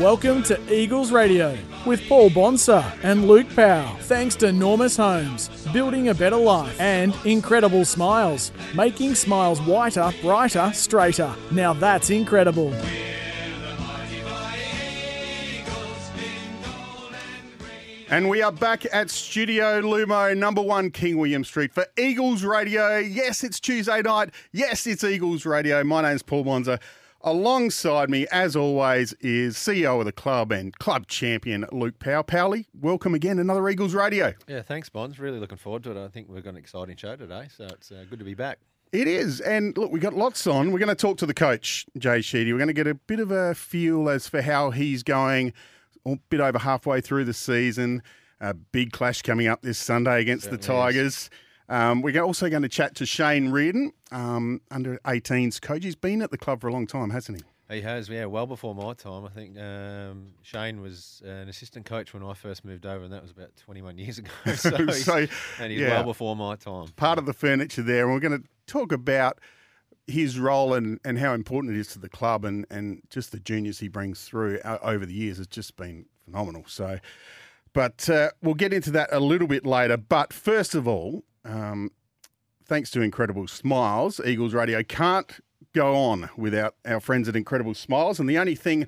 Welcome to Eagles Radio with Paul Bonsor and Luke Powell. Thanks to Normus Homes, building a better life, and Incredible Smiles, making smiles whiter, brighter, straighter. Now that's incredible. And we are back at Studio Lumo, number one, King William Street, for Eagles Radio. Yes, it's Tuesday night. Yes, it's Eagles Radio. My name's Paul Bonsor. Alongside me, as always, is CEO of the club and club champion Luke Powell. Powley, welcome again, another Eagles Radio. Yeah, thanks, Bonds. Really looking forward to it. I think we've got an exciting show today, so it's uh, good to be back. It is. And look, we've got lots on. We're going to talk to the coach, Jade Sheedy. We're going to get a bit of a feel as for how he's going a bit over halfway through the season. A big clash coming up this Sunday against the Tigers. Um, we're also going to chat to Shane Reardon, um, under 18s coach. He's been at the club for a long time, hasn't he? He has, yeah, well before my time. I think um, Shane was an assistant coach when I first moved over, and that was about 21 years ago. So, So, and he's yeah. well before my time. Part of the furniture there. And we're going to talk about his role and, and how important it is to the club and, and just the juniors he brings through uh, over the years. It's just been phenomenal. So, but uh, we'll get into that a little bit later. But first of all, um, thanks to Incredible Smiles, Eagles Radio can't go on without our friends at Incredible Smiles. And the only thing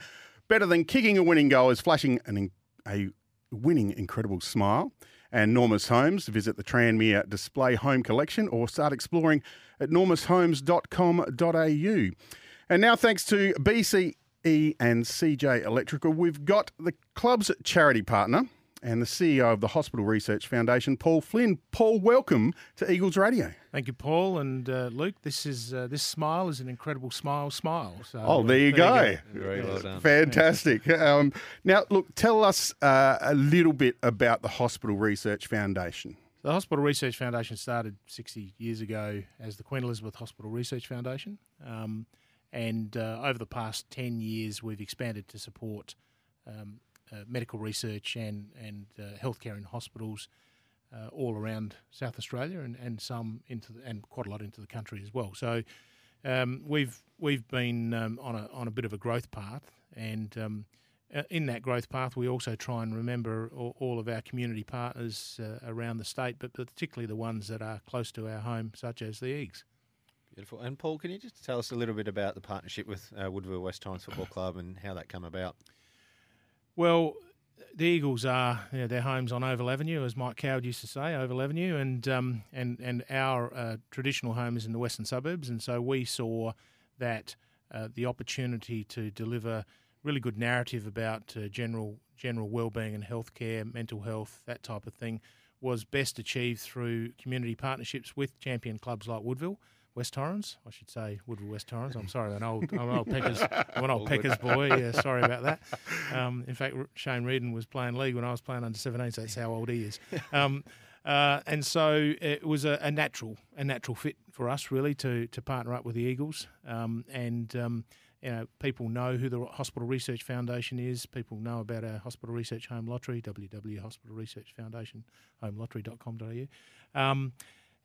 better than kicking a winning goal is flashing an, a winning Incredible Smile. And Normus Homes, visit the Tranmere Display Home Collection or start exploring at normushomes.com.au. And now, thanks to BCE and CJ Electrical, we've got the club's charity partner and the CEO of the Hospital Research Foundation, Paul Flynn. Paul, welcome to Eagles Radio. Thank you, Paul and uh, Luke. This is uh, this smile is an incredible smile. Smile. So, Oh, uh, there you go. Very well. Fantastic. Um, now, look, tell us uh, a little bit about the Hospital Research Foundation. The Hospital Research Foundation started 60 years ago as the Queen Elizabeth Hospital Research Foundation, um, and uh, over the past 10 years, we've expanded to support um, medical research and and uh, healthcare in hospitals uh, all around South Australia and, and some into the, and quite a lot into the country as well. So um, we've we've been um, on a on a bit of a growth path, and um, uh, in that growth path, we also try and remember all, all of our community partners uh, around the state, but particularly the ones that are close to our home, such as the Eagles. Beautiful. And Paul, can you just tell us a little bit about the partnership with uh, Woodville West Torrens Football Club and how that came about? Well, the Eagles are you know, their homes on Oval Avenue, as Mike Coward used to say, Oval Avenue, and um, and and our uh, traditional home is in the western suburbs, and so we saw that uh, the opportunity to deliver really good narrative about uh, general general well-being and healthcare, mental health, that type of thing, was best achieved through community partnerships with champion clubs like Woodville. West Torrens, I should say Woodville West Torrens. I'm sorry, an old, I'm an old Peckers, I'm an old Peckers boy. Yeah, sorry about that. Um, in fact, Shane Reardon was playing league when I was playing under 17, so that's how old he is. Um, uh, and so it was a, a natural, a natural fit for us really to to partner up with the Eagles. Um, and um, you know, people know who the Hospital Research Foundation is. People know about our Hospital Research Home Lottery, www.hospitalresearchfoundation.homelottery.com.au. Um,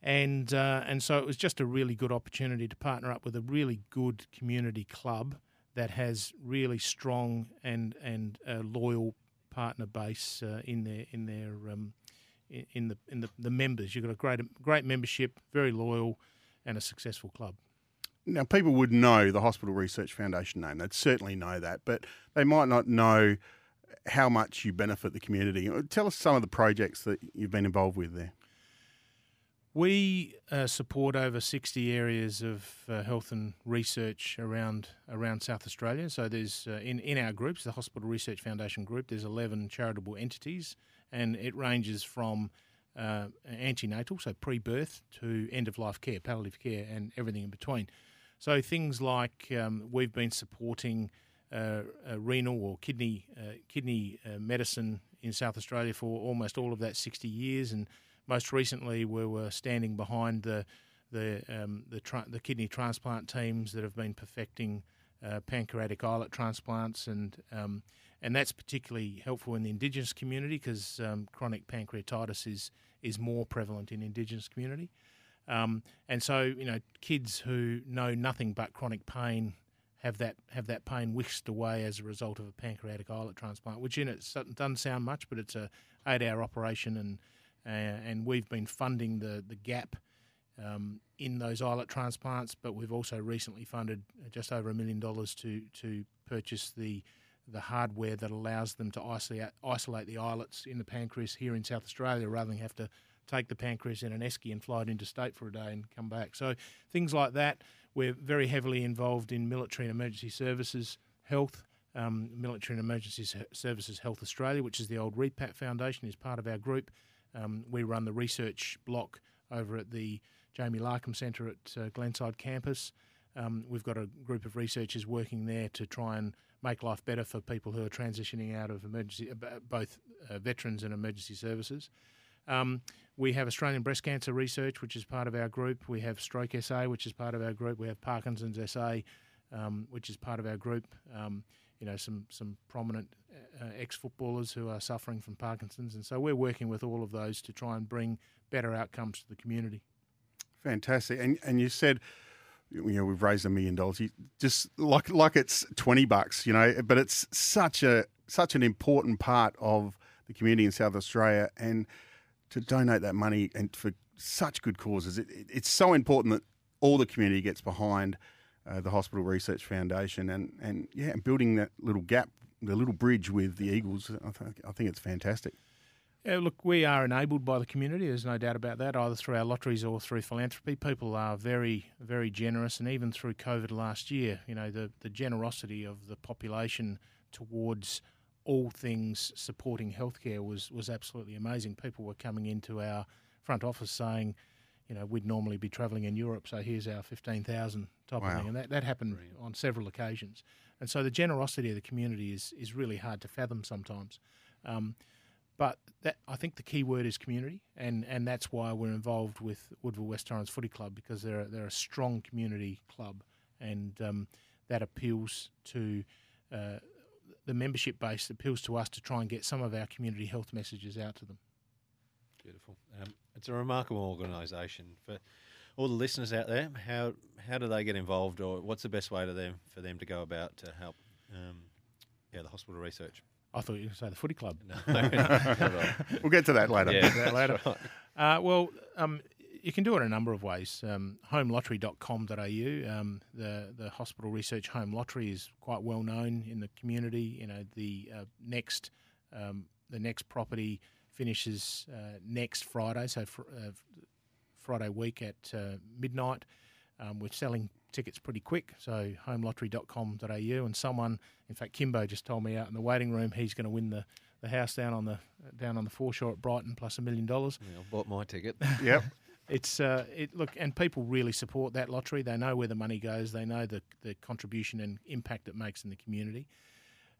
and uh, and so it was just a really good opportunity to partner up with a really good community club that has really strong and and uh, loyal partner base uh, in their in their um, in the in the, the members. You've got a great great membership, very loyal, and a successful club. Now, people would know the Hospital Research Foundation name. They'd certainly know that, but they might not know how much you benefit the community. Tell us some of the projects that you've been involved with there. We uh, support over 60 areas of uh, health and research around around South Australia. So there's uh, in in our groups, the Hospital Research Foundation group, there's 11 charitable entities, and it ranges from uh, antenatal, so pre-birth, to end-of-life care, palliative care, and everything in between. So things like um, we've been supporting uh, renal or kidney uh, kidney uh, medicine in South Australia for almost all of that 60 years, and most recently we were standing behind the the um, the, tra- the, kidney transplant teams that have been perfecting uh, pancreatic islet transplants, and um, and that's particularly helpful in the Indigenous community because um, chronic pancreatitis is is more prevalent in Indigenous community. Um, and so, you know, kids who know nothing but chronic pain have that have that pain whisked away as a result of a pancreatic islet transplant, which in it doesn't sound much, but it's a eight hour operation, and uh, and we've been funding the the gap um, in those islet transplants, but we've also recently funded just over a million dollars to to purchase the the hardware that allows them to isolate isolate the islets in the pancreas here in South Australia, rather than have to take the pancreas in an esky and fly it interstate for a day and come back. So things like that. We're very heavily involved in military and emergency services, health. Um, military and Emergency Services Health Australia, which is the old REPAT Foundation, is part of our group. Um, we run the research block over at the Jamie Larcombe Centre at uh, Glenside campus. Um, we've got a group of researchers working there to try and make life better for people who are transitioning out of emergency, uh, both uh, veterans and emergency services. Um, we have Australian Breast Cancer Research, which is part of our group. We have Stroke SA, which is part of our group. We have Parkinson's SA, um, which is part of our group. You know, some some prominent uh, ex footballers who are suffering from Parkinson's, and so we're working with all of those to try and bring better outcomes to the community. Fantastic. And and you said you know we've raised a million dollars You just like like it's 20 bucks you know but it's such a such an important part of the community in South Australia and to donate that money and for such good causes it, it, it's so important that all the community gets behind uh, the Hospital Research Foundation and and yeah and building that little gap the little bridge with the Eagles I think I think it's fantastic yeah, look, we are enabled by the community. There's no doubt about that, either through our lotteries or through philanthropy. People are very, very generous, and even through COVID last year, you know, the, the generosity of the population towards all things supporting healthcare was, was absolutely amazing. People were coming into our front office saying, you know, we'd normally be travelling in Europe, so here's our 15,000 type wow. of thing. And that, that happened Brilliant. on several occasions. And so the generosity of the community is, is really hard to fathom sometimes. Um, but that, I think the key word is community, and, and that's why we're involved with Woodville West Torrens Footy Club because they're they're a strong community club, and um, that appeals to uh, the membership base. Appeals to us to try and get some of our community health messages out to them. Beautiful. Um, it's a remarkable organisation for all the listeners out there. How how do they get involved, or what's the best way to them for them to go about to help? Um, yeah, the hospital research. I thought you were say the footy club. No, we'll get to that later. Yeah, that later. Right. Uh, well, um, you can do it a number of ways. Um, homelottery.com.au, um, the the hospital research home lottery is quite well known in the community. You know, the uh, next um, the next property finishes uh, next Friday, so fr- uh, Friday week at uh, midnight. Um, we're selling tickets pretty quick. So homelottery.com.au and someone, in fact, Kimbo just told me out in the waiting room he's going to win the, the house down on the down on the foreshore at Brighton plus a million dollars. I bought my ticket. yep. It's uh, it look and people really support that lottery. They know where the money goes. They know the the contribution and impact it makes in the community.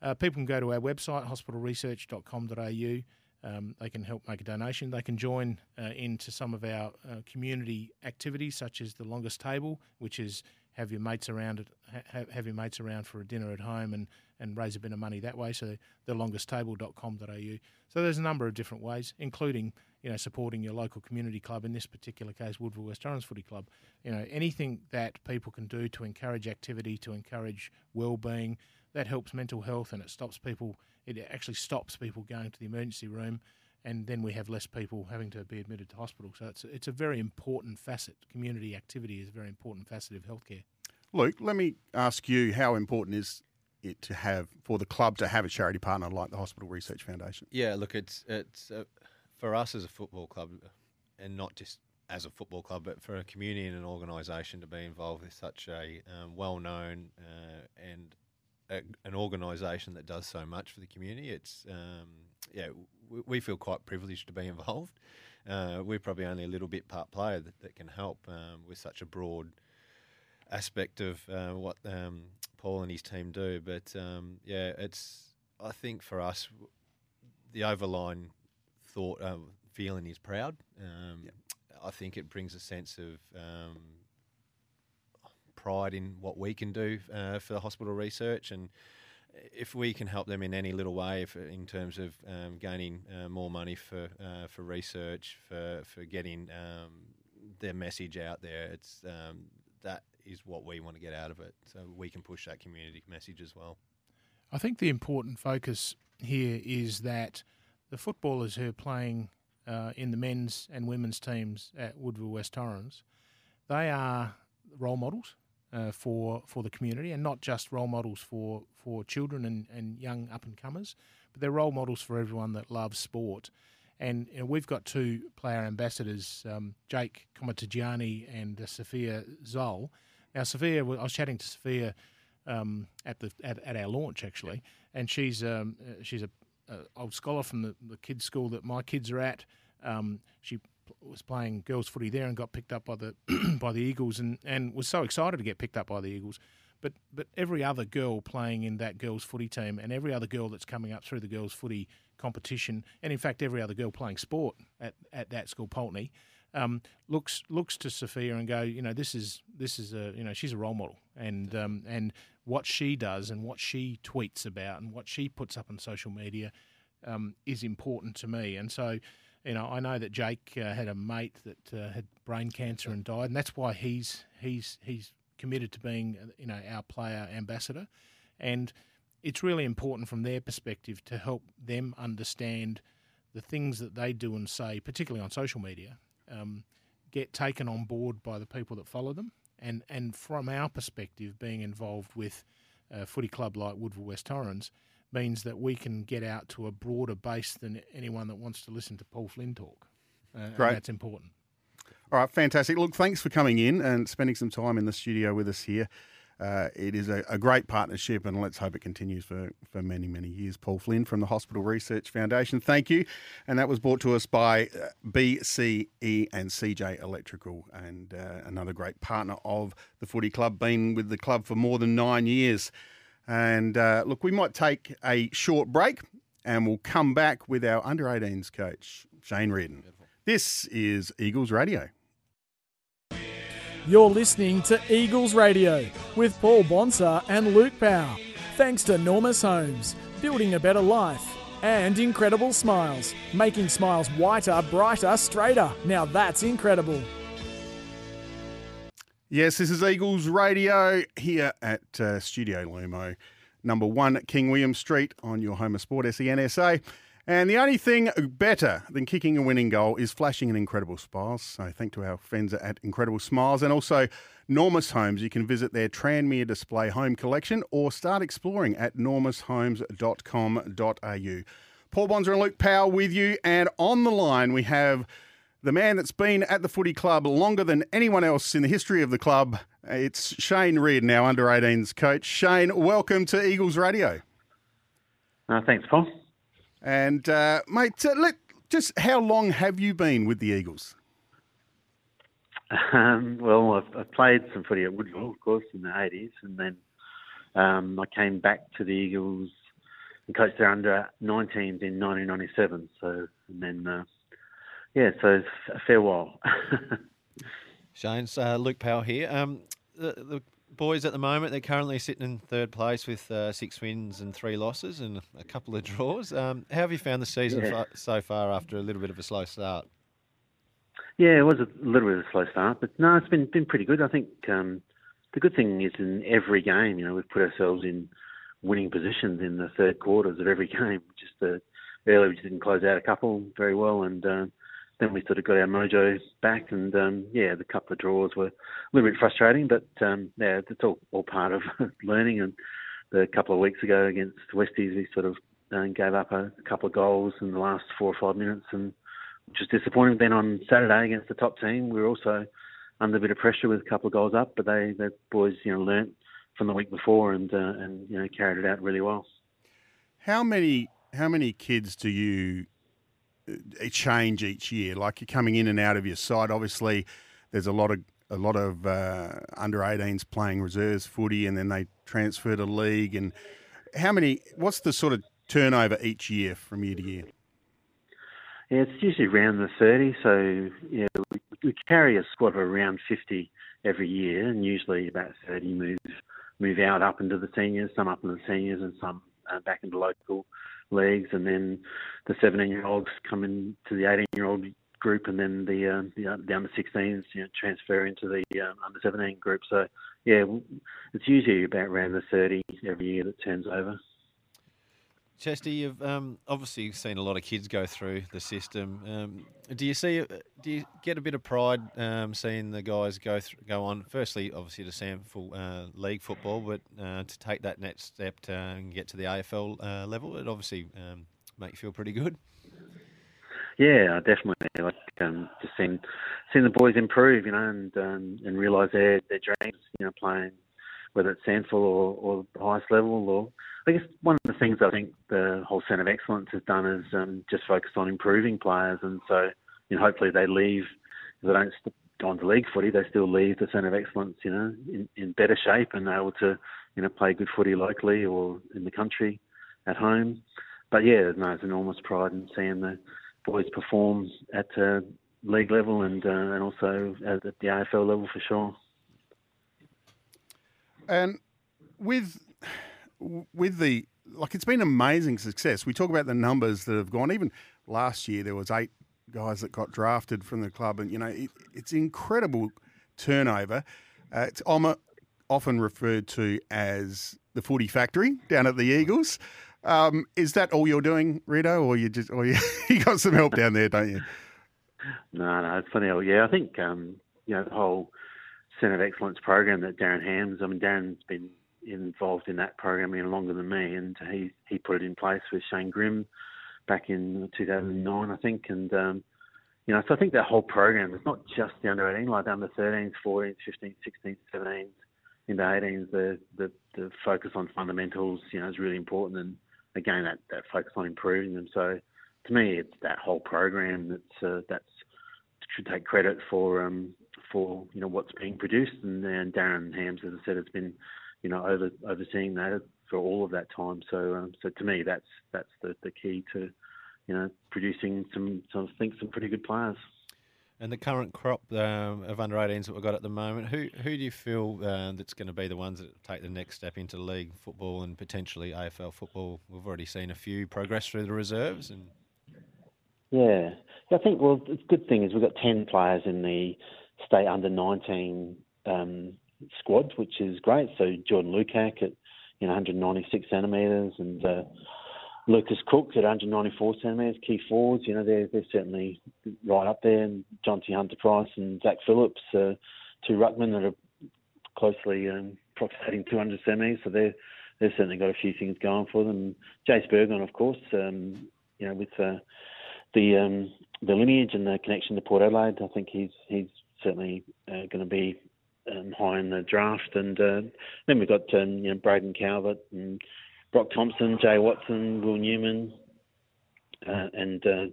Uh, people can go to our website hospitalresearch.com.au um, they can help make a donation. They can join uh, into some of our uh, community activities, such as the longest table, which is have your mates around ha- have your mates around for a dinner at home and, and raise a bit of money that way. So the longesttable.com.au. So there's a number of different ways, including you know supporting your local community club. In this particular case, Woodville West Torrens Footy Club. You know anything that people can do to encourage activity, to encourage well-being, that helps mental health and it stops people it actually stops people going to the emergency room, and then we have less people having to be admitted to hospital. So it's it's a very important facet. Community activity is a very important facet of healthcare. Luke, let me ask you: How important is it to have for the club to have a charity partner like the Hospital Research Foundation? Yeah, look, it's it's uh, for us as a football club, and not just as a football club, but for a community and an organisation to be involved with such a um, well-known uh, and a, an organisation that does so much for the community. It's um, yeah, we, we, feel quite privileged to be involved. uh, we're probably only a little bit part player that, that can help um, with such a broad aspect of uh, what um, Paul and his team do. But um, yeah, it's I think for us, the overline thought uh, feeling is proud. Um, yep. I think it brings a sense of um, pride in what we can do uh, for the hospital research and if we can help them in any little way, if, in terms of um, gaining uh, more money for uh, for research, for for getting um, their message out there, it's um, that is what we want to get out of it. So we can push that community message as well. I think the important focus here is that the footballers who are playing uh, in the men's and women's teams at Woodville West Torrens, they are role models uh, for for the community, and not just role models for for children and, and young up and comers, but they're role models for everyone that loves sport. And you know, we've got two player ambassadors, um, Jake Komatagiani and uh, Sophia Zoll. Now, Sophia, I was chatting to Sophia um, at the at, at, our launch actually, and she's um, uh, she's a, a, old scholar from the, the kids' school that my kids are at. Um, she was playing girls footy there and got picked up by the by the Eagles and, and was so excited to get picked up by the Eagles. But but every other girl playing in that girls footy team and every other girl that's coming up through the girls footy competition and in fact every other girl playing sport at, at that school Pulteney um, looks looks to Sophia and go you know this is this is a you know she's a role model and um, and what she does and what she tweets about and what she puts up on social media um, is important to me and so you know, I know that Jake uh, had a mate that uh, had brain cancer and died, and that's why he's he's he's committed to being you know our player ambassador, and it's really important from their perspective to help them understand the things that they do and say, particularly on social media, um, get taken on board by the people that follow them, and and from our perspective, being involved with a footy club like Woodville West Torrens means that we can get out to a broader base than anyone that wants to listen to Paul Flynn talk. Uh, Great. that's important. All right, fantastic. Look, thanks for coming in and spending some time in the studio with us here. Uh, it is a, a, great partnership, and let's hope it continues for, for many, many years. Paul Flynn from the Hospital Research Foundation, thank you. And that was brought to us by uh, BCE and CJ Electrical, and uh, another great partner of the footy club, been with the club for more than nine years. And uh, look, we might take a short break and we'll come back with our under 18s coach, Shane Reardon. This is Eagles Radio. You're listening to Eagles Radio with Paul Bonsor and Luke Powell. Thanks to Normus Homes, building a better life, and Incredible Smiles, making smiles whiter, brighter, straighter. Now that's incredible. Yes, this is Eagles Radio here at uh, Studio Lumo, number one King William Street on your home of sport, SENSA. And the only thing better than kicking a winning goal is flashing an incredible smiles. So thank to our friends at Incredible Smiles and also Normus Homes. You can visit their Tranmere Display Home Collection or start exploring at normushomes.com.au. Paul Bonsor and Luke Powell with you. And on the line we have the man that's been at the footy club longer than anyone else in the history of the club. It's Shane Reardon, now under 18s coach. Shane, welcome to Eagles Radio. Uh, thanks, Paul. And, uh, mate, uh, let, just how long have you been with the Eagles? Um, well, I've, I've, played some footy at Woodville, of course, in the 80s, and then um, I came back to the Eagles and coached their under 19s in 1997. So, and then uh, yeah, so a fair while. Shane's uh, Luke Powell here. Um, the, the, boys at the moment, they're currently sitting in third place with uh, six wins and three losses and a couple of draws. Um, how have you found the season yeah. so far after a little bit of a slow start? Yeah, it was a little bit of a slow start, but no, it's been been pretty good. I think um, the good thing is in every game, you know, we've put ourselves in winning positions in the third quarters of every game. Just the early, we just didn't close out a couple very well, and uh, then we sort of got our mojo back, and um, yeah, the couple of draws were a little bit frustrating, but um, yeah, it's all, all part of learning. And the couple of weeks ago against Westies, we sort of uh, gave up a, a, couple of goals in the last four or five minutes, and which was disappointing. Then on Saturday against the top team, we were also under a bit of pressure with a couple of goals up, but they the boys you know learnt from the week before and uh, and you know carried it out really well. How many how many kids do you change each year? Like you're coming in and out of your side. Obviously, there's a lot of a lot of uh, under 18s playing reserves footy, and then they transfer to league. And how many? What's the sort of turnover each year from year to year? Yeah, it's usually around the 30. So yeah, we, we carry a squad of around 50 every year, and usually about 30 move move out up into the seniors, some up into the seniors, and some uh, back into local leagues, and then the 17 year olds come into the 18 year old group, and then the uh, the, the under 16s you know, transfer into the uh, under 17 group. So yeah, it's usually about around the 30 every year that turns over. Chesty, you've um, obviously seen a lot of kids go through the system. Um, do you see? Do you get a bit of pride um, seeing the guys go go on? Firstly, obviously to sample uh, league football, but uh, to take that next step to, and get to the AFL uh, level, it obviously um, make you feel pretty good. Yeah, definitely. Like um, just seeing seeing the boys improve, you know, and um, and realise their their dreams, you know, playing whether it's SANFL or, or the highest level. Or I guess one of the things I think the whole Centre of Excellence has done is um, just focused on improving players, and so you know, hopefully they leave. If they don't go on to league footy, they still leave the Centre of Excellence, you know, in, in better shape and able to, you know, play good footy locally or in the country, at home. But yeah, no, there's enormous pride in seeing the boys perform at uh, league level and uh, and also at the AFL level for sure. And with with the like, it's been amazing success. We talk about the numbers that have gone. Even last year, there was eight guys that got drafted from the club, and you know, it, it's incredible turnover. Uh, it's often referred to as the footy factory down at the Eagles. Um, is that all you're doing, Rito, or you just, or you, you got some help down there, don't you? No, no, it's funny. Yeah, I think um, you know the whole Centre of Excellence program that Darren Hams. I mean, Darren's been involved in that program even longer than me, and he he put it in place with Shane Grimm back in 2009, I think, and. Um, you know, so I think that whole program is not just the under 18, like the under 13s, 14s, 15s, 16s, 17s, into 18s. The, the the focus on fundamentals, you know, is really important, and again, that, that focus on improving them. So, to me, it's that whole program that's uh, that's should take credit for um, for you know what's being produced, and, and Darren Hams, as I said, has been you know over overseeing that for all of that time. So um, so to me, that's that's the, the key to you know producing some some I think some pretty good players. And the current crop um, of under 18s that we've got at the moment, who who do you feel uh, that's going to be the ones that take the next step into league football and potentially AFL football? We've already seen a few progress through the reserves and. Yeah, I think well, the good thing is we've got ten players in the state under 19 um, squad, which is great. So Jordan Lukac at you know 196 centimetres and uh, Lucas Cook at 194 centimetres, key forwards. You know they're they're certainly right up there. And Jonty Hunter Price and Zach Phillips, uh, two ruckmen that are closely um, approximating 200 centimetres. So they're they've certainly got a few things going for them. Jase Burgoyne, of course, um, you know with uh, the um, the lineage and the connection to Port Adelaide, I think he's he's certainly uh, going to be um, high in the draft. And uh, then we've got um, you know Braden Calvert and Brock Thompson, Jay Watson, Will Newman, uh, and uh,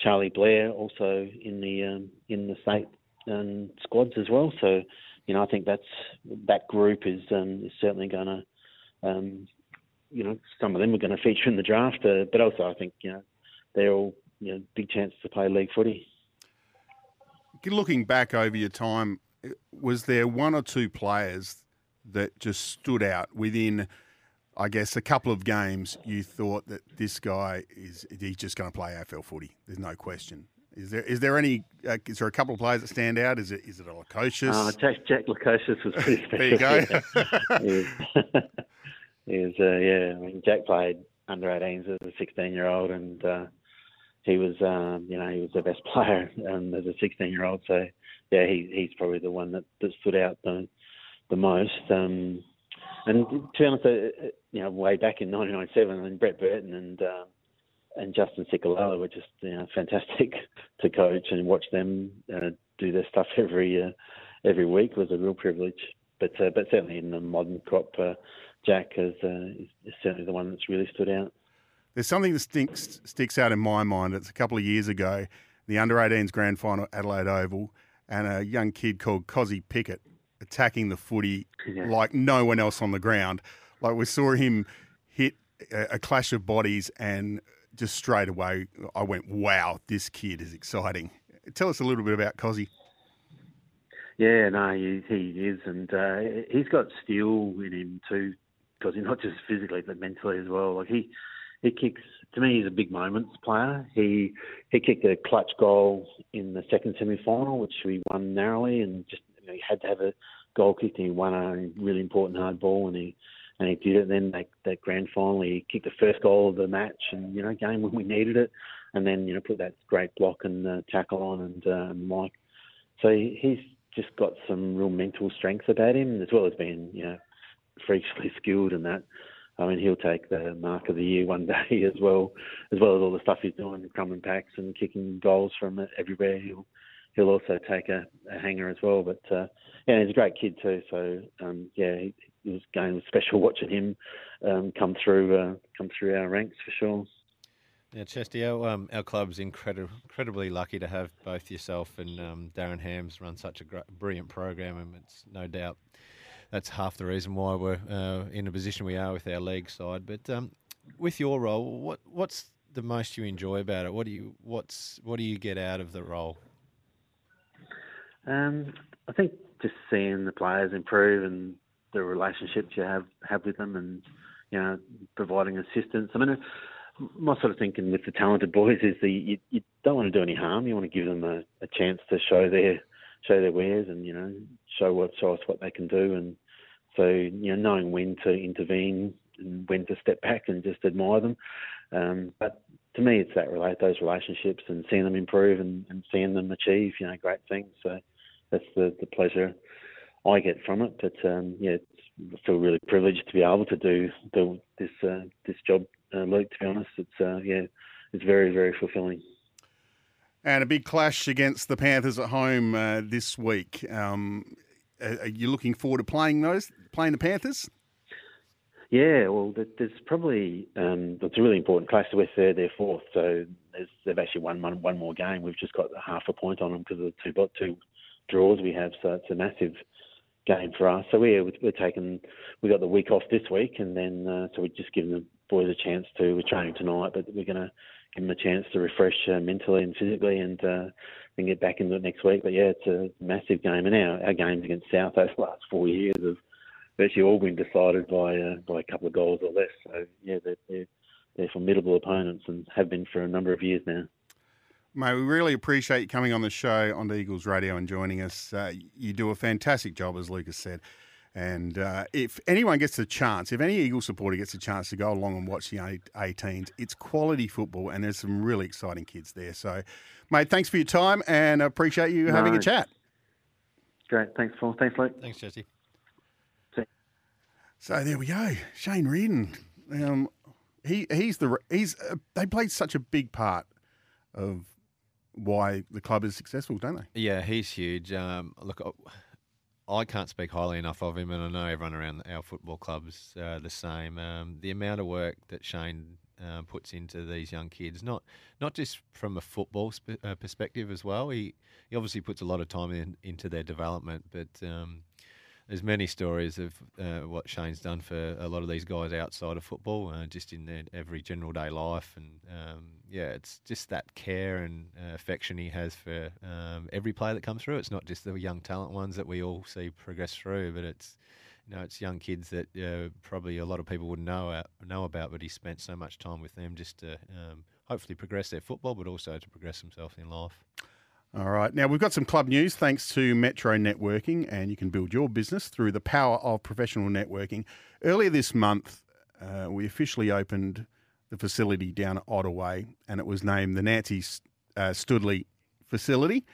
Charlie Blair also in the um, in the state um, squads as well. So you know I think that's that group is um, is certainly going to. Um, you know, some of them are going to feature in the draft, uh, but also I think you know they're all you know big chance to play league footy looking back over your time, was there one or two players that just stood out within, I guess, a couple of games? You thought that this guy is he's just going to play AFL footy. There's no question. Is there is there any? Uh, is there a couple of players that stand out? Is it is it a Lukosius? Uh, Jack Jack Lukosius was pretty special. there you go. he was, uh, yeah. I mean, Jack played under 18s as a 16 year old, and uh, he was, um, you know, he was the best player um, as a 16 year old. So, yeah, he, he's probably the one that, that stood out the, the most. Um, and to be honest, uh, uh you know, way back in 1997, I mean, Brett Burton and uh, and Justin Cicolella were just you know fantastic to coach and watch them uh, do their stuff every uh, every week was a real privilege. But uh, but certainly in the modern crop, uh, Jack is, uh, is certainly the one that's really stood out. there's something that stinks, sticks out in my mind. It's a couple of years ago, the under 18s grand final at Adelaide Oval, and a young kid called Kozzy Pickett attacking the footy Yeah. like no one else on the ground. Like we saw him hit a, a clash of bodies, and just straight away, I went, "Wow, this kid is exciting." Tell us a little bit about Kozzy. Yeah, no, he, he is, and uh, he's got steel in him too, because he's not just physically but mentally as well. Like he, he kicks. To me, he's a big moments player. He he kicked a clutch goal in the second semi final, which we won narrowly, and just you know, he had to have a goal kicked, and he won a really important hard ball, and he and he did it. And then that that grand final, he kicked the first goal of the match, and you know, game when we needed it, and then you know put that great block and uh, tackle on, and uh, Mike. So he, he's just got some real mental strength about him, as well as being, you know, freakishly skilled and that. I mean, he'll take the mark of the year one day as well, as well as all the stuff he's doing, crumbling packs and kicking goals from everywhere. He'll he'll also take a, a hanger as well. But uh, yeah, he's a great kid too. So um, yeah, it, was going special watching him um, come through uh, come through our ranks for sure. Yeah, Chesty, our, um, our club's incredi- incredibly lucky to have both yourself and um, Darren Hams run such a gr- brilliant program, and it's no doubt that's half the reason why we're uh, in the position we are with our league side. But um, with your role, what what's the most you enjoy about it? What do you what's what do you get out of the role? Um, I think just seeing the players improve and the relationships you have have with them, and you know, providing assistance. I mean, my sort of thinking with the talented boys is that you, you don't want to do any harm. You want to give them a, a chance to show their show their wares and you know show what show us what they can do. And so you know, knowing when to intervene and when to step back and just admire them. Um, but to me, it's that relate those relationships and seeing them improve and, and seeing them achieve you know great things. So that's the, the pleasure I get from it. But um, yeah, I feel really privileged to be able to do, do this uh, this job, uh, Luke. To be honest, it's uh, yeah, it's very very fulfilling. And a big clash against the Panthers at home uh, this week. Um, are you looking forward to playing those, playing the Panthers? Yeah, well, there's probably um, it's a really important clash with their their fourth. So they've actually won one, one more game. We've just got half a point on them because of the two two draws we have. So it's a massive game for us. So we're we're taking we got the week off this week, and then uh, so we're just giving the boys a chance to. We're training tonight, but we're to give them a chance to refresh uh, mentally and physically, and uh, then get back into it next week. But yeah, it's a massive game, and our our games against South over the last four years have virtually all been decided by uh, by a couple of goals or less. So yeah, they're, they're they're formidable opponents and have been for a number of years now. Mate, we really appreciate you coming on the show on the Eagles Radio and joining us. Uh, you do a fantastic job, as Lucas said. And uh, if anyone gets a chance, if any Eagle supporter gets a chance to go along and watch the 18s, it's quality football and there's some really exciting kids there. So, mate, thanks for your time and appreciate you No. having a chat. Great, thanks, Paul. Thanks, Luke. Thanks, Jesse. So there we go, Shane Reardon. Um, he he's the he's uh, they played such a big part of why the club is successful, don't they? Yeah, he's huge. Um, look, I- I can't speak highly enough of him, and I know everyone around our football club's uh, the same. Um, the amount of work that Shane uh, puts into these young kids, not not just from a football sp- uh, perspective as well. He he obviously puts a lot of time in, into their development, but um, there's many stories of uh, what Shane's done for a lot of these guys outside of football, uh, just in their every general day life, and um, yeah, it's just that care and uh, affection he has for um, every player that comes through. It's not just the young talent ones that we all see progress through, but it's you know it's young kids that uh, probably a lot of people wouldn't know uh, know about, but he spent so much time with them just to um, hopefully progress their football, but also to progress himself in life. All right. Now, we've got some club news thanks to Metro Networking, and you can build your business through the power of professional networking. Earlier this month, uh, we officially opened the facility down at Ottoway, and it was named the Nancy uh, Studley facility.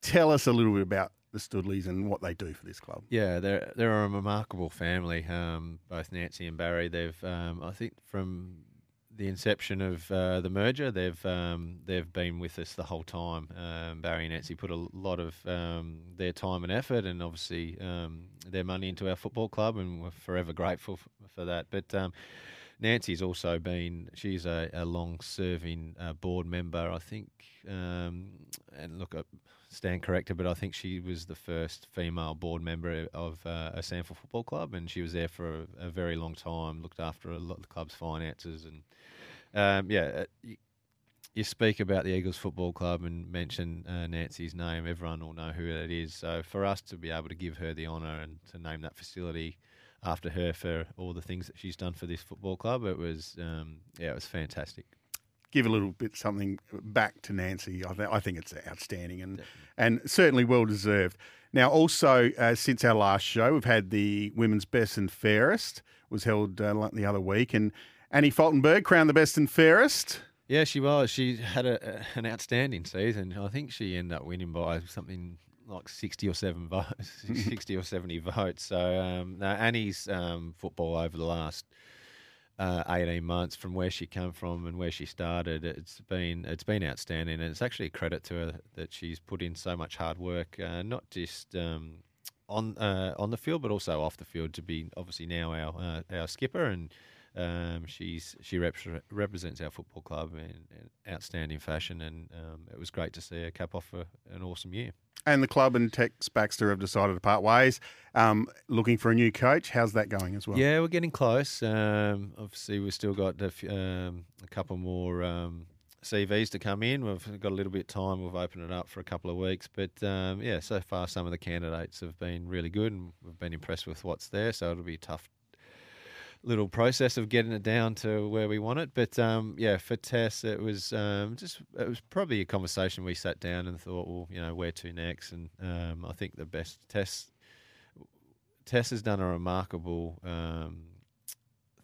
Tell us a little bit about the Studleys and what they do for this club. Yeah, they're they're a remarkable family. Um, both Nancy and Barry. They've um, I think from the inception of uh, the merger, they've um, they've been with us the whole time. Um, Barry and Nancy put a lot of um, their time and effort, and obviously um, their money into our football club, and we're forever grateful f- for that. But um, Nancy's also been, she's a, a long serving uh, board member, I think. Um, and look, I stand corrected, but I think she was the first female board member of uh, a SANFL football club, and she was there for a, a, very long time, looked after a lot of the club's finances. And um, yeah, uh, you speak about the Eagles Football Club and mention uh, Nancy's name, everyone will know who it is. So for us to be able to give her the honour and to name that facility after her for all the things that she's done for this football club, it was um, yeah, it was fantastic. Give a little bit something back to Nancy. I, th- I think it's outstanding and and certainly well deserved. Now, also uh, since our last show, we've had the women's best and fairest was held uh, the other week, and Annie Faltenberg crowned the best and fairest. Yeah, she was. She had a, a, an outstanding season. I think she ended up winning by something like sixty or seven votes, sixty or seventy votes. So um, Annie's um, football over the last uh, eighteen months, from where she came from and where she started, it's been it's been outstanding, and it's actually a credit to her that she's put in so much hard work, uh, not just. Um, on uh, on the field, but also off the field to be obviously now our uh, our skipper and um, she's she rep- represents our football club in, in outstanding fashion, and um, it was great to see her cap off for an awesome year. And the club and Tess Baxter have decided to part ways. Um, looking for a new coach. How's that going as well? Yeah, we're getting close. Um, obviously, we've still got a, f- um, a couple more um, CVs to come in. We've got a little bit of time. We've opened it up for a couple of weeks, but um, yeah, so far some of the candidates have been really good, and we've been impressed with what's there. So it'll be tough little process of getting it down to where we want it. But um, yeah, for Tess, it was um, just it was probably a conversation we sat down and thought, well, you know, where to next? And um, I think the best Tess Tess has done a remarkable um,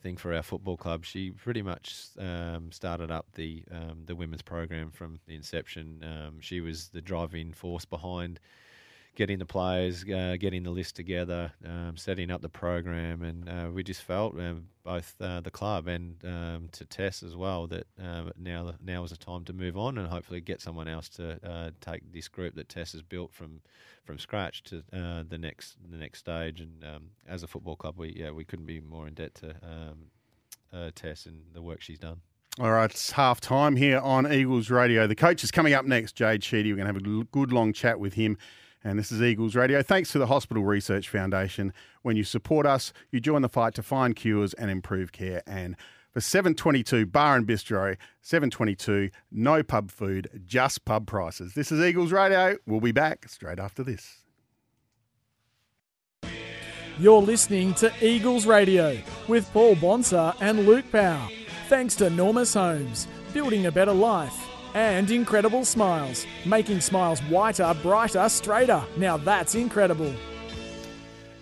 thing for our football club. She pretty much um, started up the um, the women's program from the inception. she was the driving force behind getting the players, uh, getting the list together, um, setting up the program, and uh, we just felt um, both uh, the club and um, to Tess as well that um, now now is the time to move on and hopefully get someone else to uh, take this group that Tess has built from from scratch to uh, the next the next stage. And um, as a football club, we yeah we couldn't be more in debt to um, uh, Tess and the work she's done. All right, it's half time here on Eagles Radio. The coach is coming up next, Jade Sheedy. We're going to have a good long chat with him and this is Eagles Radio. Thanks to the Hospital Research Foundation. When you support us, you join the fight to find cures and improve care. And for 722 Bar and Bistro, 722 no pub food, just pub prices. This is Eagles Radio. We'll be back straight after this. You're listening to Eagles Radio with Paul Bonsor and Luke Powell. Thanks to Normus Homes, building a better life and incredible smiles, making smiles whiter, brighter, straighter. Now that's incredible.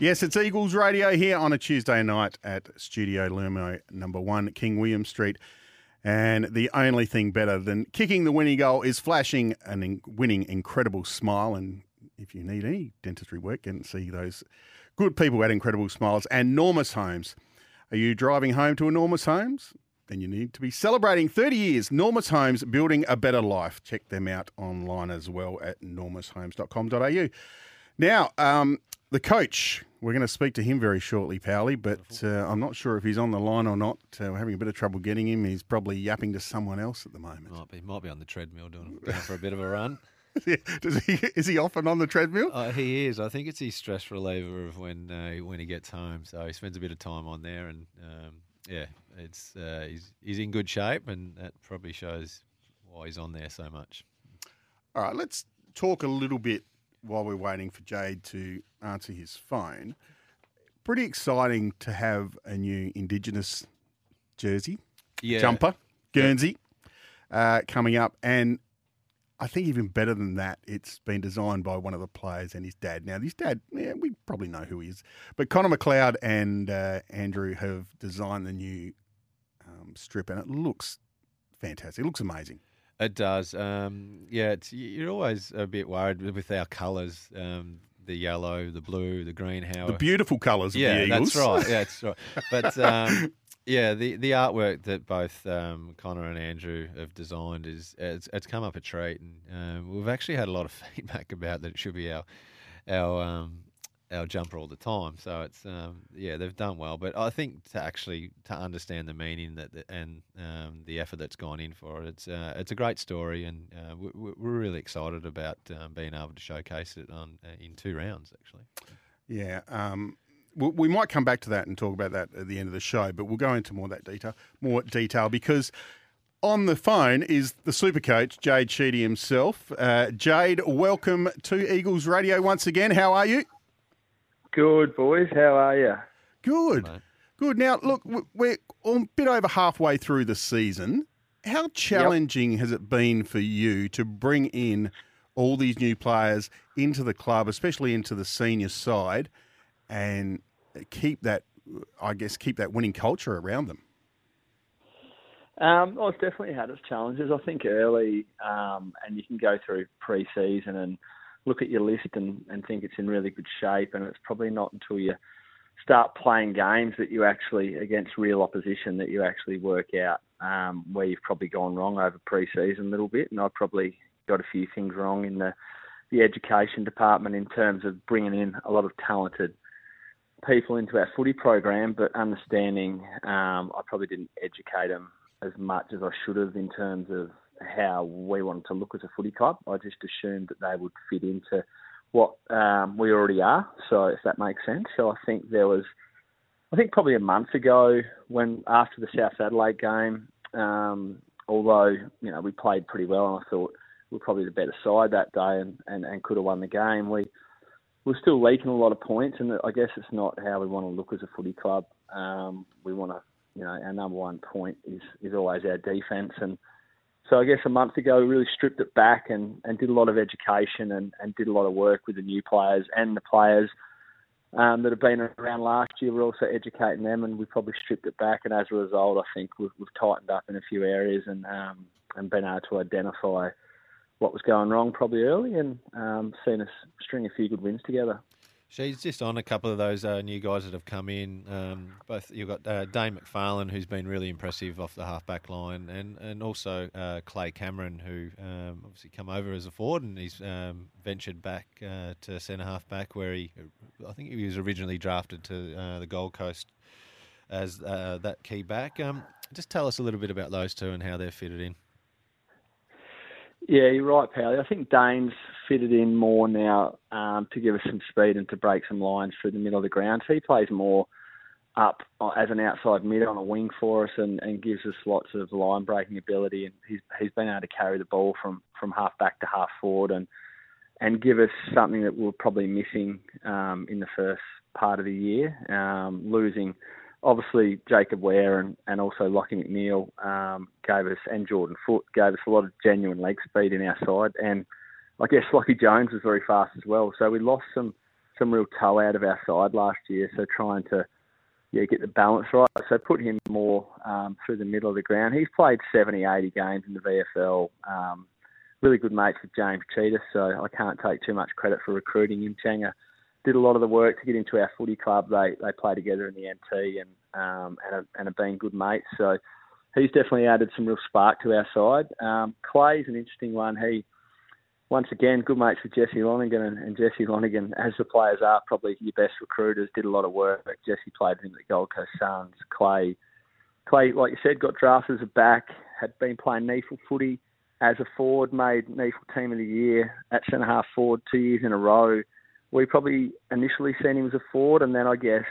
Yes, it's Eagles Radio here on a Tuesday night at Studio Lumo number one, King William Street. And the only thing better than kicking the winning goal is flashing an winning incredible smile. And if you need any dentistry work, get and see those good people at Incredible Smiles and Normus Homes. Are you driving home to Enormous Homes? Then you need to be celebrating 30 years. Normus Homes, building a better life. Check them out online as well at normushomes.com.au. Now, um, the coach, we're going to speak to him very shortly, Powley, but uh, I'm not sure if he's on the line or not. Uh, we're having a bit of trouble getting him. He's probably yapping to someone else at the moment. Might be, might be on the treadmill doing, for a bit of a run. Does he, is he often on the treadmill? Uh, he is. I think it's his stress reliever of when uh, when he gets home. So he spends a bit of time on there, and um, yeah, it's uh, he's he's in good shape, and that probably shows why he's on there so much. All right, let's talk a little bit while we're waiting for Jade to answer his phone. Pretty exciting to have a new Indigenous jersey, yeah. jumper, Guernsey, uh, coming up, and I think even better than that, it's been designed by one of the players and his dad. Now, his dad, yeah, we probably know who he is, but Connor McLeod and uh, Andrew have designed the new um, strip, and it looks fantastic. It looks amazing. It does. Um, yeah, It's you're always a bit worried with our colours. Um, the yellow, the blue, the green, how the beautiful colours. Yeah, that's right. Yeah, that's right. But um, yeah, the the artwork that both um, Connor and Andrew have designed is it's, it's come up a treat, and um, we've actually had a lot of feedback about that. It should be our our um, our jumper all the time. So it's um, yeah, they've done well. But I think to actually to understand the meaning that the, and um, the effort that's gone in for it, it's uh, it's a great story, and uh, we, we're really excited about um, being able to showcase it on uh, in two rounds actually. Yeah. Um, we, we might come back to that and talk about that at the end of the show, but we'll go into more that detail, more detail because on the phone is the super coach, Jade Sheedy himself. Uh, Jade, welcome to Eagles Radio once again. How are you? Good, boys. How are you? Good. Mate. Good. Now, look, we're a bit over halfway through the season. How challenging has it been for you to bring in all these new players into the club, especially into the senior side, and keep that, I guess, keep that winning culture around them? Um, well, it's definitely had its challenges. I think early, um, and you can go through pre-season and look at your list and, and think it's in really good shape, and it's probably not until you start playing games that you actually against real opposition that you actually work out um, where you've probably gone wrong over pre-season a little bit, and I probably got a few things wrong in the the education department in terms of bringing in a lot of talented people into our footy program, but understanding um, I probably didn't educate them as much as I should have in terms of how we wanted to look as a footy club. I just assumed that they would fit into what um, we already are. So if that makes sense. So I think there was, I think probably a month ago when after the South Adelaide game, um, although you know we played pretty well and I thought we were probably the better side that day and, and, and could have won the game. We we're still leaking a lot of points, and I guess it's not how we want to look as a footy club. Um, we want to, you know, our number one point is is always our defence, and so I guess a month ago we really stripped it back and, and did a lot of education and, and did a lot of work with the new players and the players um, that have been around last year. We're also educating them, and we probably stripped it back. And as a result, I think we've, we've tightened up in a few areas and um, and been able to identify what was going wrong probably early, and um, seen us string a few good wins together. Sheeds just on a couple of those uh, new guys that have come in. Um, both you've got uh, Dane McFarlane, who's been really impressive off the halfback line, and and also uh, Clay Cameron, who um, obviously come over as a forward, and he's um, ventured back uh, to centre halfback, where he, I think he was originally drafted to uh, the Gold Coast as uh, that key back. Um, just tell us a little bit about those two and how they're fitted in. Yeah, you're right, Pally. I think Dane's fitted in more now um, to give us some speed and to break some lines through the middle of the ground. So he plays more up as an outside mid on a wing for us and, and gives us lots of line breaking ability. And he's he's been able to carry the ball from, from half back to half forward and and give us something that we we're probably missing um, in the first part of the year, um, losing obviously Jacob Ware and, and also Lockie McNeil um, gave us, and Jordan Foot gave us a lot of genuine leg speed in our side. And I guess Lockie Jones was very fast as well. So we lost some, some real toe out of our side last year. So trying to yeah, get the balance right. So put him more um, through the middle of the ground. He's played 70, 80 games in the VFL. Um, really good mates with James Cheetah, so I can't take too much credit for recruiting him. Changa did a lot of the work to get into our footy club. They they play together in the NT and um, and, have, and have been good mates. So he's definitely added some real spark to our side. Um, Clay's an interesting one. He once again good mates with Jesse Lonergan and, and Jesse Lonergan, as the players are, probably your best recruiters. Did a lot of work. Jesse played in the Gold Coast Suns. Clay, Clay, like you said, got drafted as a back. Had been playing NEAFL footy as a forward. Made NEAFL Team of the Year at centre half forward two years in a row we probably initially seen him as a forward, and then I guess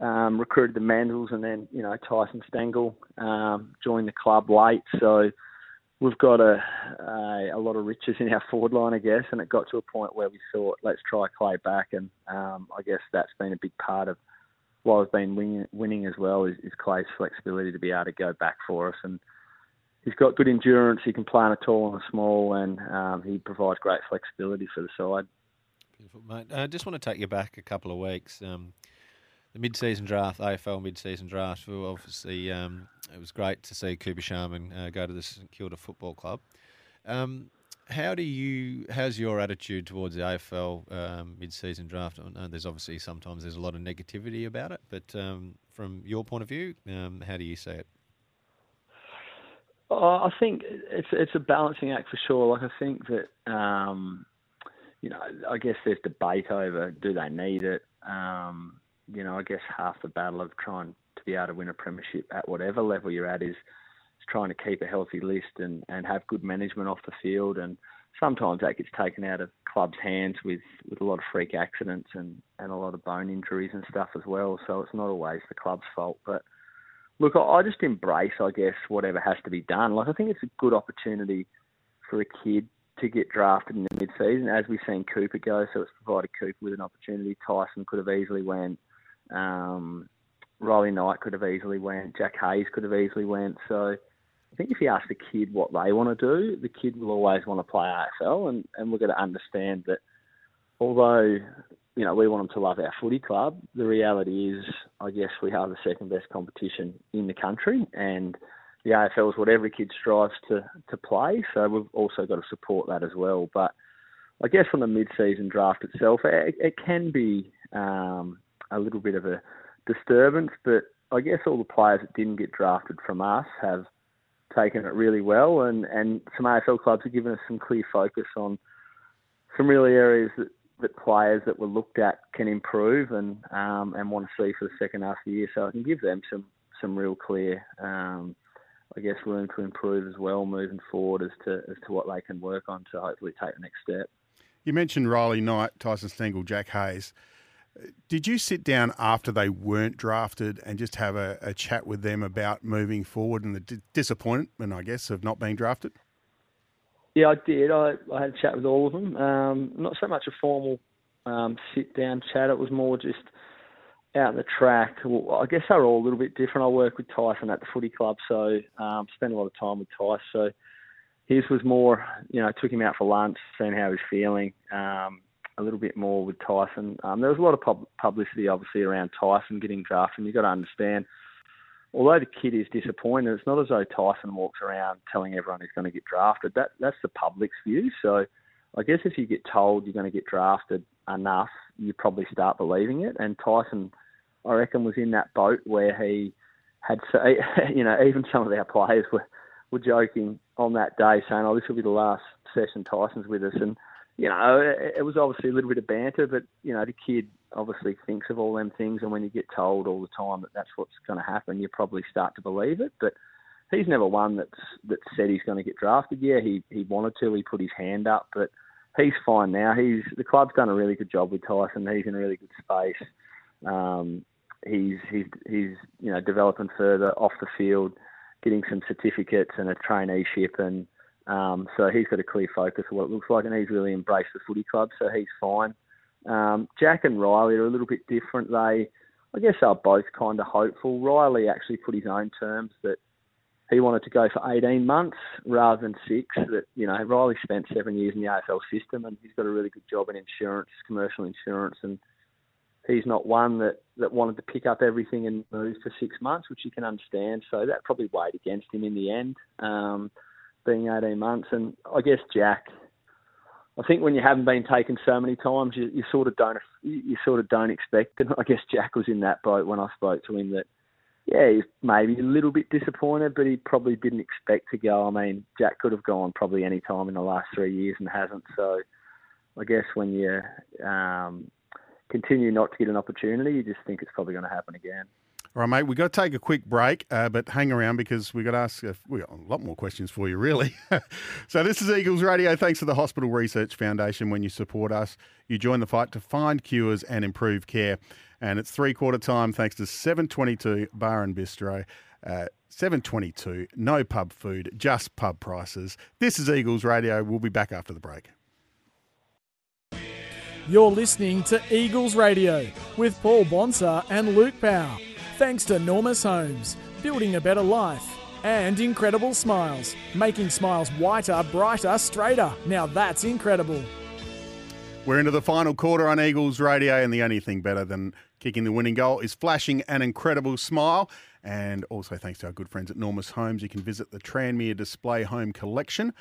um, recruited the Mandels, and then you know Tyson Stengel um, joined the club late. So we've got a, a, a lot of riches in our forward line, I guess, and it got to a point where we thought, let's try Clay back, and um, I guess that's been a big part of why we've been winning, winning as well is, is Clay's flexibility to be able to go back for us and. He's got good endurance. He can play on a tall and a small, and um, he provides great flexibility for the side. Beautiful, mate. I uh, just want to take you back a couple of weeks. Um, the mid-season draft, AFL mid-season draft. Obviously, um, it was great to see Cooper Sharman uh, go to the St Kilda Football Club. Um, how do you? How's your attitude towards the AFL um, mid-season draft? there's obviously sometimes there's a lot of negativity about it, but um, from your point of view, um, how do you see it? I think it's it's a balancing act for sure. Like I think that um, you know, I guess there's debate over do they need it. Um, you know, I guess half the battle of trying to be able to win a premiership at whatever level you're at is, is trying to keep a healthy list and, and have good management off the field. And sometimes that gets taken out of clubs' hands with, with a lot of freak accidents and, and a lot of bone injuries and stuff as well. So it's not always the club's fault. But look, I just embrace, I guess, whatever has to be done. Like I think it's a good opportunity for a kid to get drafted in the mid-season, as we've seen Cooper go. So it's provided Cooper with an opportunity. Tyson could have easily went. Um, Riley Knight could have easily went. Jack Hayes could have easily went. So I think if you ask the kid what they want to do, the kid will always want to play AFL, and and we're going to understand that. Although you know we want them to love our footy club, the reality is, I guess we have the second best competition in the country, and the AFL is what every kid strives to to play. So we've also got to support that as well. But I guess on the mid-season draft itself, it, it can be um, a little bit of a disturbance. But I guess all the players that didn't get drafted from us have taken it really well, and and some AFL clubs have given us some clear focus on some really areas that. That players that were looked at can improve and um, and want to see for the second half of the year, so I can give them some some real clear um, I guess, room to improve as well moving forward as to as to what they can work on to hopefully take the next step. You mentioned Riley Knight, Tyson Stengel, Jack Hayes. Did you sit down after they weren't drafted and just have a, a chat with them about moving forward and the d- disappointment, I guess, of not being drafted? Yeah, I did. I, I had a chat with all of them. Um, not so much a formal um, sit down chat. It was more just out the track, well, I guess they're all a little bit different. I work with Tyson at the footy club, so um, spend a lot of time with Tyson. So his was more, you know, took him out for lunch, seeing how he's feeling. Um, a little bit more with Tyson. Um, there was a lot of pub- publicity, obviously, around Tyson getting drafted. And you've got to understand, although the kid is disappointed, it's not as though Tyson walks around telling everyone he's going to get drafted. That that's the public's view. So I guess if you get told you're going to get drafted enough, you probably start believing it. And Tyson I reckon, was in that boat where he had, you know, even some of our players were, were joking on that day, saying, "Oh, this will be the last session Tyson's with us." And you know, it, it was obviously a little bit of banter, but you know, the kid obviously thinks of all them things, and when you get told all the time that that's what's going to happen, you probably start to believe it. But he's never one that's that said he's going to get drafted. Yeah, he he wanted to. He put his hand up, but he's fine now. He's the club's done a really good job with Tyson. He's in a really good space. Um, he's he's he's you know developing further off the field, getting some certificates and a traineeship, and um, so he's got a clear focus of what it looks like, and he's really embraced the footy club, so he's fine. Um, Jack and Riley are a little bit different. They, I guess, are both kind of hopeful. Riley actually put his own terms that he wanted to go for 18 months rather than six. That you know, Riley spent seven years in the AFL system, and he's got a really good job in insurance, commercial insurance, and he's not one that, that wanted to pick up everything and move for six months, which you can understand. So that probably weighed against him in the end, um, being 18 months. And I guess Jack, I think when you haven't been taken so many times, you, you sort of don't you sort of don't expect. And I guess Jack was in that boat when I spoke to him that. Yeah, he's maybe a little bit disappointed, but he probably didn't expect to go. I mean, Jack could have gone probably any time in the last three years and hasn't. So, I guess when you um, continue not to get an opportunity, you just think it's probably going to happen again. All right, mate. We've got to take a quick break, uh, but hang around because we've got to ask. Uh, we got a lot more questions for you, really. so this is Eagles Radio. Thanks to the Hospital Research Foundation. When you support us, you join the fight to find cures and improve care. And it's three quarter time thanks to 722 Bar and Bistro. Uh, 722, no pub food, just pub prices. This is Eagles Radio. We'll be back after the break. You're listening to Eagles Radio with Paul Bonsor and Luke Powell. Thanks to Normus Homes, building a better life, and Incredible Smiles, making smiles whiter, brighter, straighter. Now that's incredible. We're into the final quarter on Eagles Radio, and the only thing better than kicking the winning goal is flashing an incredible smile. And also, thanks to our good friends at Normus Homes, you can visit the Tranmere Display Home Collection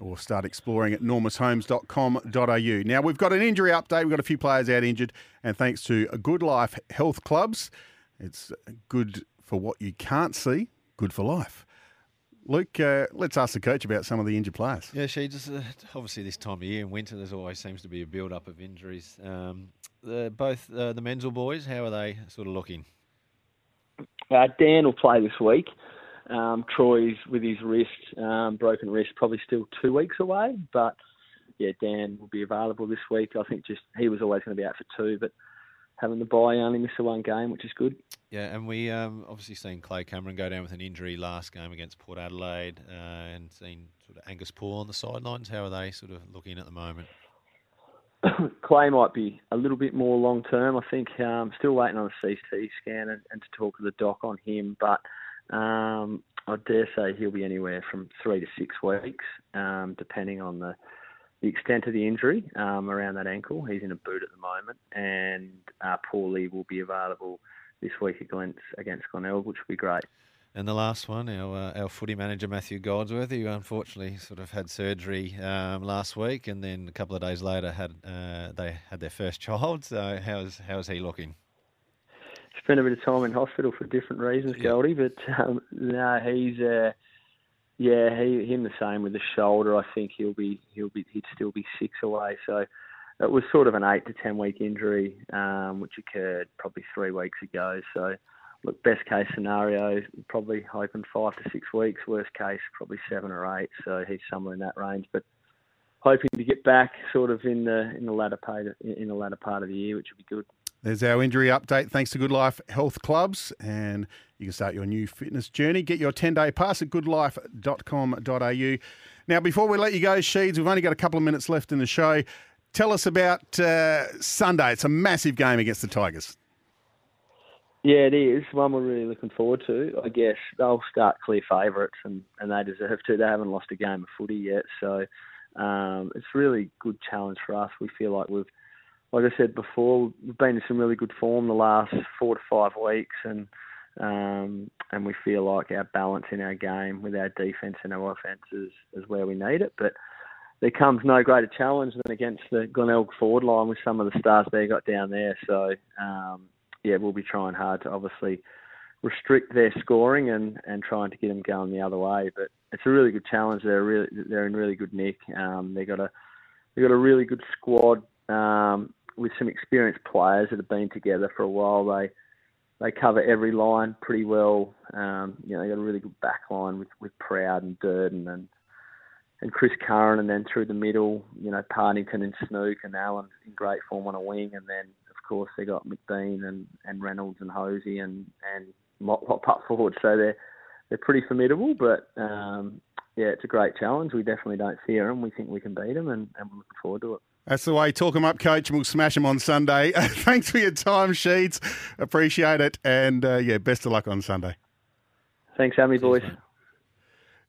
We'll start exploring at normushomes.com.au. Now, we've got an injury update. We've got a few players out injured, and thanks to Good Life Health Clubs, it's good for what you can't see, good for life. Luke, uh, let's ask the coach about some of the injured players. Yeah, Sheeds just uh, obviously this time of year in winter, there's always seems to be a build up of injuries. Um, the, both uh, the men's or boys, how are they sort of looking? Uh, Dan will play this week. Um, Troy's with his wrist, um, broken wrist, probably still two weeks away. But yeah, Dan will be available this week. I think just he was always going to be out for two, but having the bye only missed the one game, which is good. Yeah, and we um, obviously seen Clay Cameron go down with an injury last game against Port Adelaide, uh, and seen sort of Angus Paul on the sidelines. How are they sort of looking at the moment? Clay might be a little bit more long term. I think um, still waiting on a CT scan and, and, to talk to the doc on him, but um, I dare say he'll be anywhere from three to six weeks, um, depending on the the extent of the injury um, around that ankle. He's in a boot at the moment, and uh, Paulie will be available this week against against Glenelg, which will be great. And the last one, our uh, our footy manager Matthew Goldsworthy, who unfortunately sort of had surgery um, last week, and then a couple of days later had uh, they had their first child. So how's how's he looking? Spent a bit of time in hospital for different reasons, Goldie, but um, no, he's uh, yeah, he him the same with the shoulder. I think he'll be he'll be he'd still be six away. So it was sort of an eight to ten week injury, um, which occurred probably three weeks ago. So look, best case scenario, probably hoping five to six weeks. Worst case, probably seven or eight. So he's somewhere in that range. But hoping to get back sort of in the in the latter part in the latter part of the year, which would be good. There's our injury update. Thanks to Good Life Health Clubs. And you can start your new fitness journey. Get your 10 day pass at goodlife.com.au. Now, before we let you go, Sheeds, we've only got a couple of minutes left in the show. Tell us about uh, Sunday. It's a massive game against the Tigers. Yeah, it is. One we're really looking forward to. I guess they'll start clear favourites, and, and they deserve to. They haven't lost a game of footy yet. So um, it's really good challenge for us. We feel like we've like I said before, we've been in some really good form the last four to five weeks, and um, and we feel like our balance in our game with our defence and our offence is, is where we need it. But there comes no greater challenge than against the Glenelg forward line with some of the stars they got down there. So um, yeah, we'll be trying hard to obviously restrict their scoring and, and trying to get them going the other way. But it's a really good challenge. They're really they're in really good nick. Um, they got a they got a really good squad. Um, with some experienced players that have been together for a while. They they cover every line pretty well. Um, you know, they got a really good back line with, with Proud and Durden and and Chris Curran, and then through the middle, you know, Partington and Snook and Allen in great form on a wing, and then of course they got McBean and, and Reynolds and Hosie and and Mop up forward. So they're they're pretty formidable, but um, yeah, it's a great challenge. We definitely don't fear them. We think we can beat them, and, and we're looking forward to it. That's the way. Talk them up, coach, and we'll smash them on Sunday. Thanks for your time, Sheeds. Appreciate it. And uh, yeah, best of luck on Sunday. Thanks, Amy boys.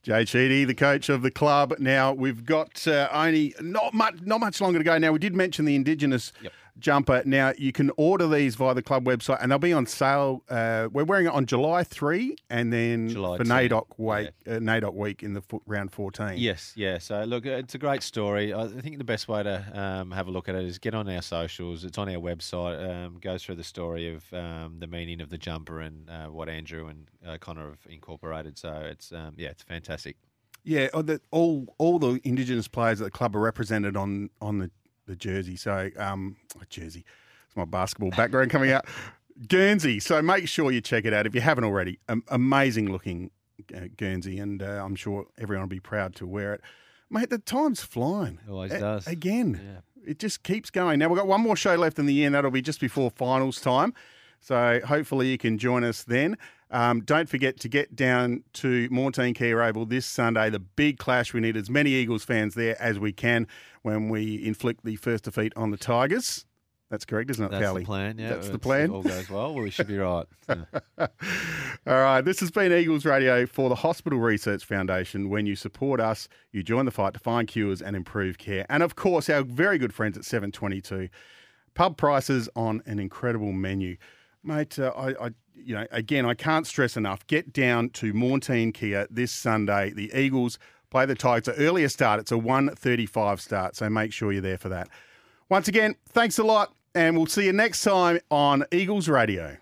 Jade Sheedy, the coach of the club. Now we've got uh, only not much, not much longer to go. Now we did mention the Indigenous yep jumper. Now you can order these via the club website, and they'll be on sale. Uh, we're wearing it on July three, and then July for NAIDOC week, yeah. uh, NAIDOC week in the round fourteen. Yes, yeah. So look, it's a great story. I think the best way to um, have a look at it is get on our socials. It's on our website. Um, goes through the story of um, the meaning of the jumper and uh, what Andrew and uh, Connor have incorporated. So it's um, yeah, it's fantastic. Yeah, all all the Indigenous players at the club are represented on on the the jersey. So, um, jersey. It's my basketball background coming out. Guernsey. So make sure you check it out if you haven't already. Um, amazing looking uh, Guernsey, and uh, I'm sure everyone will be proud to wear it. Mate, the time's flying. It always a- does. Again. Yeah. It just keeps going. Now, we've got one more show left in the year, and that'll be just before finals time. So hopefully you can join us then. Um, don't forget to get down to Maughan Thiem Kia Oval this Sunday. The big clash. We need as many Eagles fans there as we can when we inflict the first defeat on the Tigers. That's correct, isn't it, That's the plan, yeah. That's the plan. all goes well, we should be right. all right, this has been Eagles Radio for the Hospital Research Foundation. When you support us, you join the fight to find cures and improve care. And of course, our very good friends at 722. Pub prices on an incredible menu. Mate, uh, I, I, you know, again, I can't stress enough. Get down to Maughan Thiem Kia this Sunday. The Eagles play the Tigers. An earlier start. It's a 1.35 start, so make sure you're there for that. Once again, thanks a lot, and we'll see you next time on Eagles Radio.